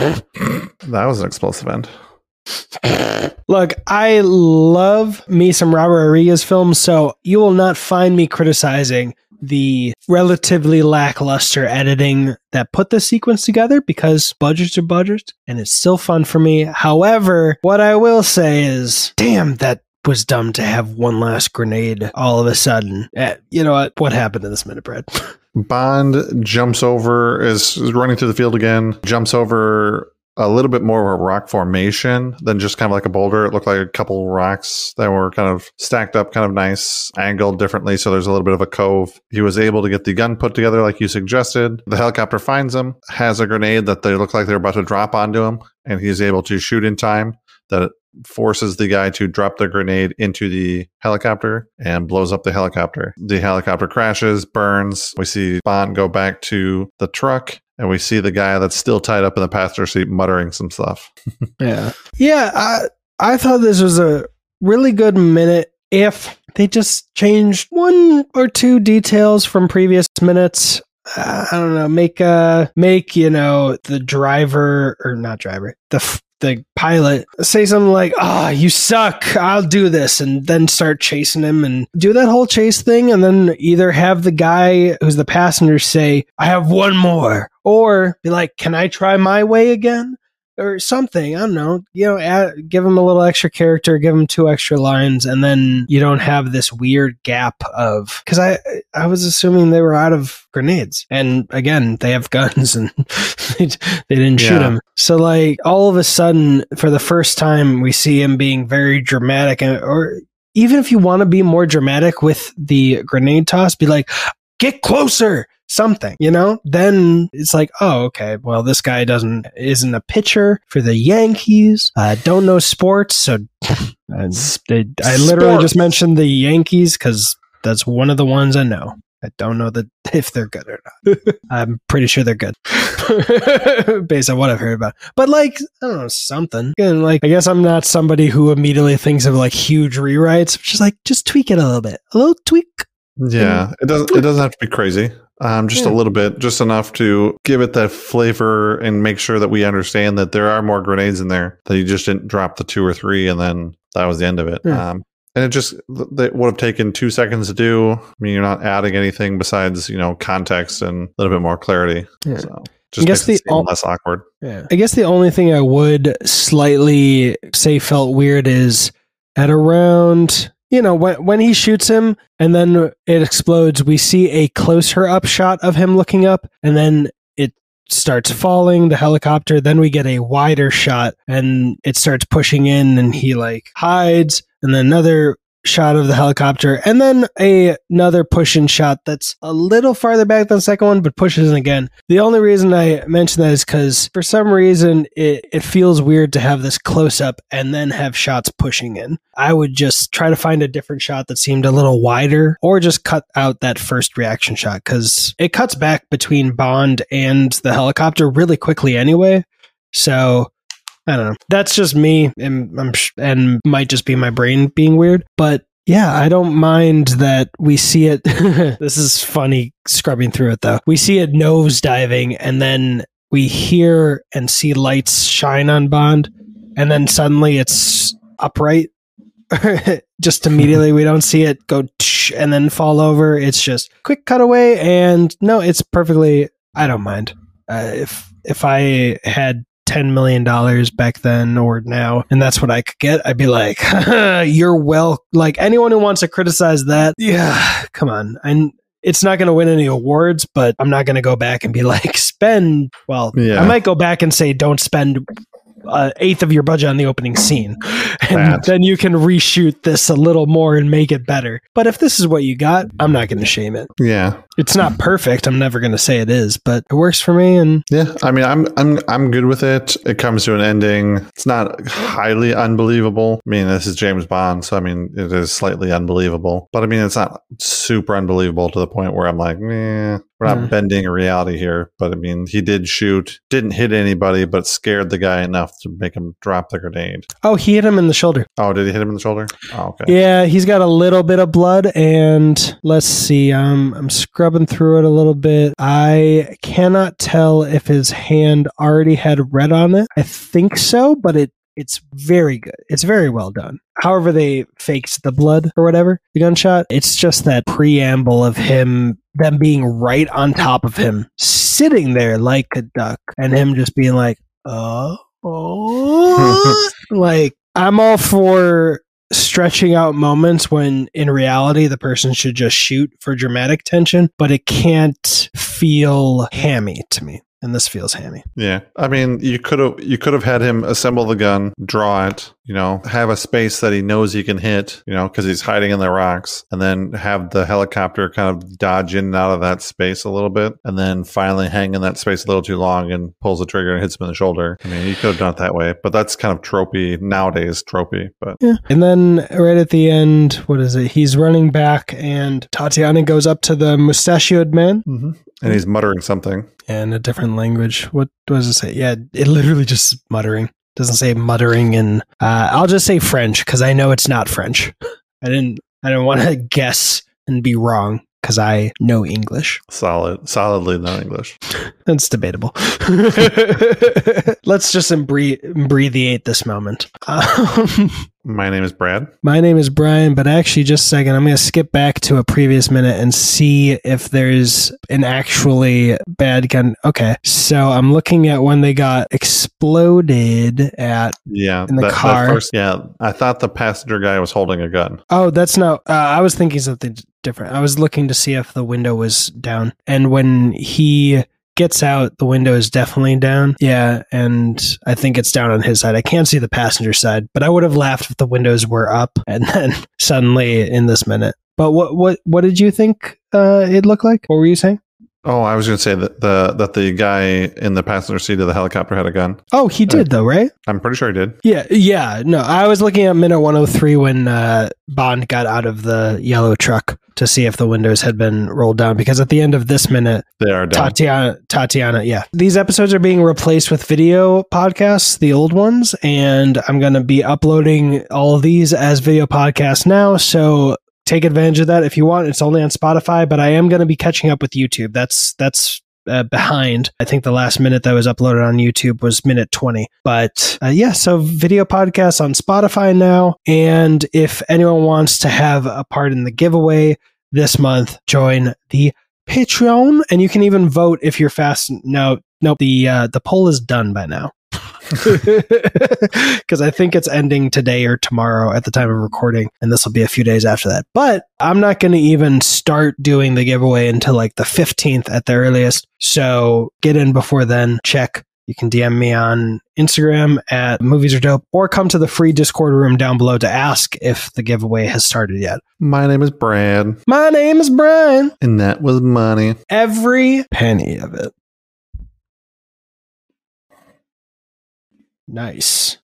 That was an explosive end. Look, I love me some Robert Rodriguez films, so you will not find me criticizing the relatively lackluster editing that put the sequence together because budgets are budgets and it's still fun for me. However, what I will say is, damn, that was dumb to have one last grenade all of a sudden. Eh, you know what? What happened to this minute Brad? Bond jumps over, is, is running through the field again, jumps over a little bit more of a rock formation than just kind of like a boulder. It looked like a couple rocks that were kind of stacked up, kind of nice, angled differently. So there's a little bit of a cove. He was able to get the gun put together like you suggested. The helicopter finds him, has a grenade that they look like they're about to drop onto him, and he's able to shoot in time. That forces the guy to drop the grenade into the helicopter and blows up the helicopter. The helicopter crashes, burns. We see Bond go back to the truck and we see the guy that's still tied up in the passenger seat muttering some stuff. yeah. Yeah, I I thought this was a really good minute if they just changed one or two details from previous minutes. Uh, I don't know, make uh make, you know, the driver or not driver, the f- the pilot say something like, "Ah, oh, you suck. I'll do this," and then start chasing him and do that whole chase thing, and then either have the guy who's the passenger say, "I have one more," or be like, "Can I try my way again?" Or something. I don't know. You know, add, give him a little extra character, give him two extra lines, and then you don't have this weird gap of because I I was assuming they were out of grenades, and again they have guns and they, they didn't shoot him. So like all of a sudden, for the first time, we see him being very dramatic, and or even if you want to be more dramatic with the grenade toss, be like, get closer something, you know, then it's like, oh, okay, well, this guy doesn't, isn't a pitcher for the Yankees. I uh, don't know sports. So I, I literally sports. just mentioned the Yankees because that's one of the ones I know. I don't know that if they're good or not. I'm pretty sure they're good based on what I've heard about. But like, I don't know, something. Again, like, I guess I'm not somebody who immediately thinks of like huge rewrites. Just like, just tweak it a little bit, a little tweak. Yeah, it doesn't. It doesn't have to be crazy um, just yeah. a little bit, just enough to give it that flavor and make sure that we understand that there are more grenades in there. That you just didn't drop the two or three, and then that was the end of it. Yeah. Um, and it just that would have taken two seconds to do. I mean, you're not adding anything besides you know context and a little bit more clarity. Yeah. So just I guess the o- less awkward. Yeah. I guess the only thing I would slightly say felt weird is at around you know, when when he shoots him and then it explodes, we see a closer up shot of him looking up, and then it starts falling the helicopter. Then we get a wider shot, and it starts pushing in, and he like hides, and then another shot of the helicopter and then a, another push in shot that's a little farther back than the second one but pushes in again. The only reason i mention that is because for some reason it, it feels weird to have this close up and then have shots pushing in. I would just try to find a different shot that seemed a little wider or just cut out that first reaction shot because it cuts back between bond and the helicopter really quickly anyway. So I don't know. That's just me, and I'm and might just be my brain being weird. But yeah, I don't mind that we see it. this is funny scrubbing through it though. We see it nose diving, and then we hear and see lights shine on Bond, and then suddenly it's upright. just immediately, we don't see it go and then fall over. It's just quick cutaway, and no, it's perfectly. I don't mind. Uh, if if I had ten million dollars back then or now, and that's what I could get, I'd be like, "You're well." Like anyone who wants to criticize that, yeah, come on. And it's not going to win any awards, but I'm not going to go back and be like, spend. Well, yeah. I might go back and say, don't spend uh, eighth of your budget on the opening scene, and Bad. then you can reshoot this a little more and make it better. But if this is what you got, I'm not going to shame it. Yeah, it's not perfect. I'm never going to say it is, but it works for me. And yeah, I mean, I'm I'm I'm good with it. It comes to an ending. It's not highly unbelievable. I mean, this is James Bond, so I mean, it is slightly unbelievable. But I mean, it's not super unbelievable to the point where I'm like, meh. We're not mm. bending reality here, but I mean, he did shoot, didn't hit anybody, but scared the guy enough to make him drop the grenade. Oh, he hit him in the shoulder. Oh, did he hit him in the shoulder? Oh, okay. Yeah, he's got a little bit of blood, and let's see. Um, I'm scrubbing rubbing through it a little bit. I cannot tell if his hand already had red on it. I think so, but it it's very good. It's very well done. However, they faked the blood or whatever, the gunshot. It's just that preamble of him, them being right on top of him, sitting there like a duck, and him just being like, oh, oh. like, I'm all for stretching out moments when in reality the person should just shoot for dramatic tension, but it can't feel hammy to me and this feels hammy. Yeah, I mean, you could have you could have had him assemble the gun, draw it, you know, have a space that he knows he can hit, you know, because he's hiding in the rocks, and then have the helicopter kind of dodge in and out of that space a little bit, and then finally hang in that space a little too long and pulls the trigger and hits him in the shoulder. I mean, you could have done it that way, but that's kind of tropey nowadays, tropey. But yeah, and then right at the end, what is it? He's running back, and Tatiana goes up to the mustachioed man, mm-hmm. and he's muttering something in a different language. What does it say? Yeah, it literally just muttering. Doesn't say muttering in. Uh, I'll just say French because I know it's not French. I didn't. I didn't want to guess and be wrong because I know English. Solid, solidly know English. That's debatable. Let's just abbreviate this moment. Um, my name is Brad. My name is Brian, but actually, just a second, I'm going to skip back to a previous minute and see if there's an actually bad gun. Okay, so I'm looking at when they got exploded at yeah in the that, car. That first, yeah, I thought the passenger guy was holding a gun. Oh, that's not. Uh, I was thinking something different. I was looking to see if the window was down, and when he gets out, the window is definitely down. Yeah, and I think it's down on his side. I can't see the passenger side, but I would have laughed if the windows were up and then suddenly in this minute. But what what what did you think uh, it looked like? What were you saying? Oh, I was going to say that the that the guy in the passenger seat of the helicopter had a gun. Oh, he did though, right? I'm pretty sure he did. Yeah, yeah. No, I was looking at minute 103 when uh, Bond got out of the yellow truck to see if the windows had been rolled down because at the end of this minute, they are down. Tatiana, Tatiana, yeah. These episodes are being replaced with video podcasts, the old ones, and I'm going to be uploading all of these as video podcasts now. So take advantage of that if you want. It's only on Spotify, but I am going to be catching up with YouTube. That's that's uh, behind. I think the last minute that was uploaded on YouTube was minute 20. But uh, yeah, so video podcasts on Spotify now. And if anyone wants to have a part in the giveaway this month, join the Patreon, and you can even vote if you're fast. No, nope. The uh, the poll is done by now because I think it's ending today or tomorrow at the time of recording, and this will be a few days after that. But I'm not going to even start doing the giveaway until like the 15th at the earliest. So get in before then, check. You can DM me on Instagram at movies are dope or come to the free Discord room down below to ask if the giveaway has started yet. My name is Brad. My name is Brian. And that was money. Every penny of it. Nice.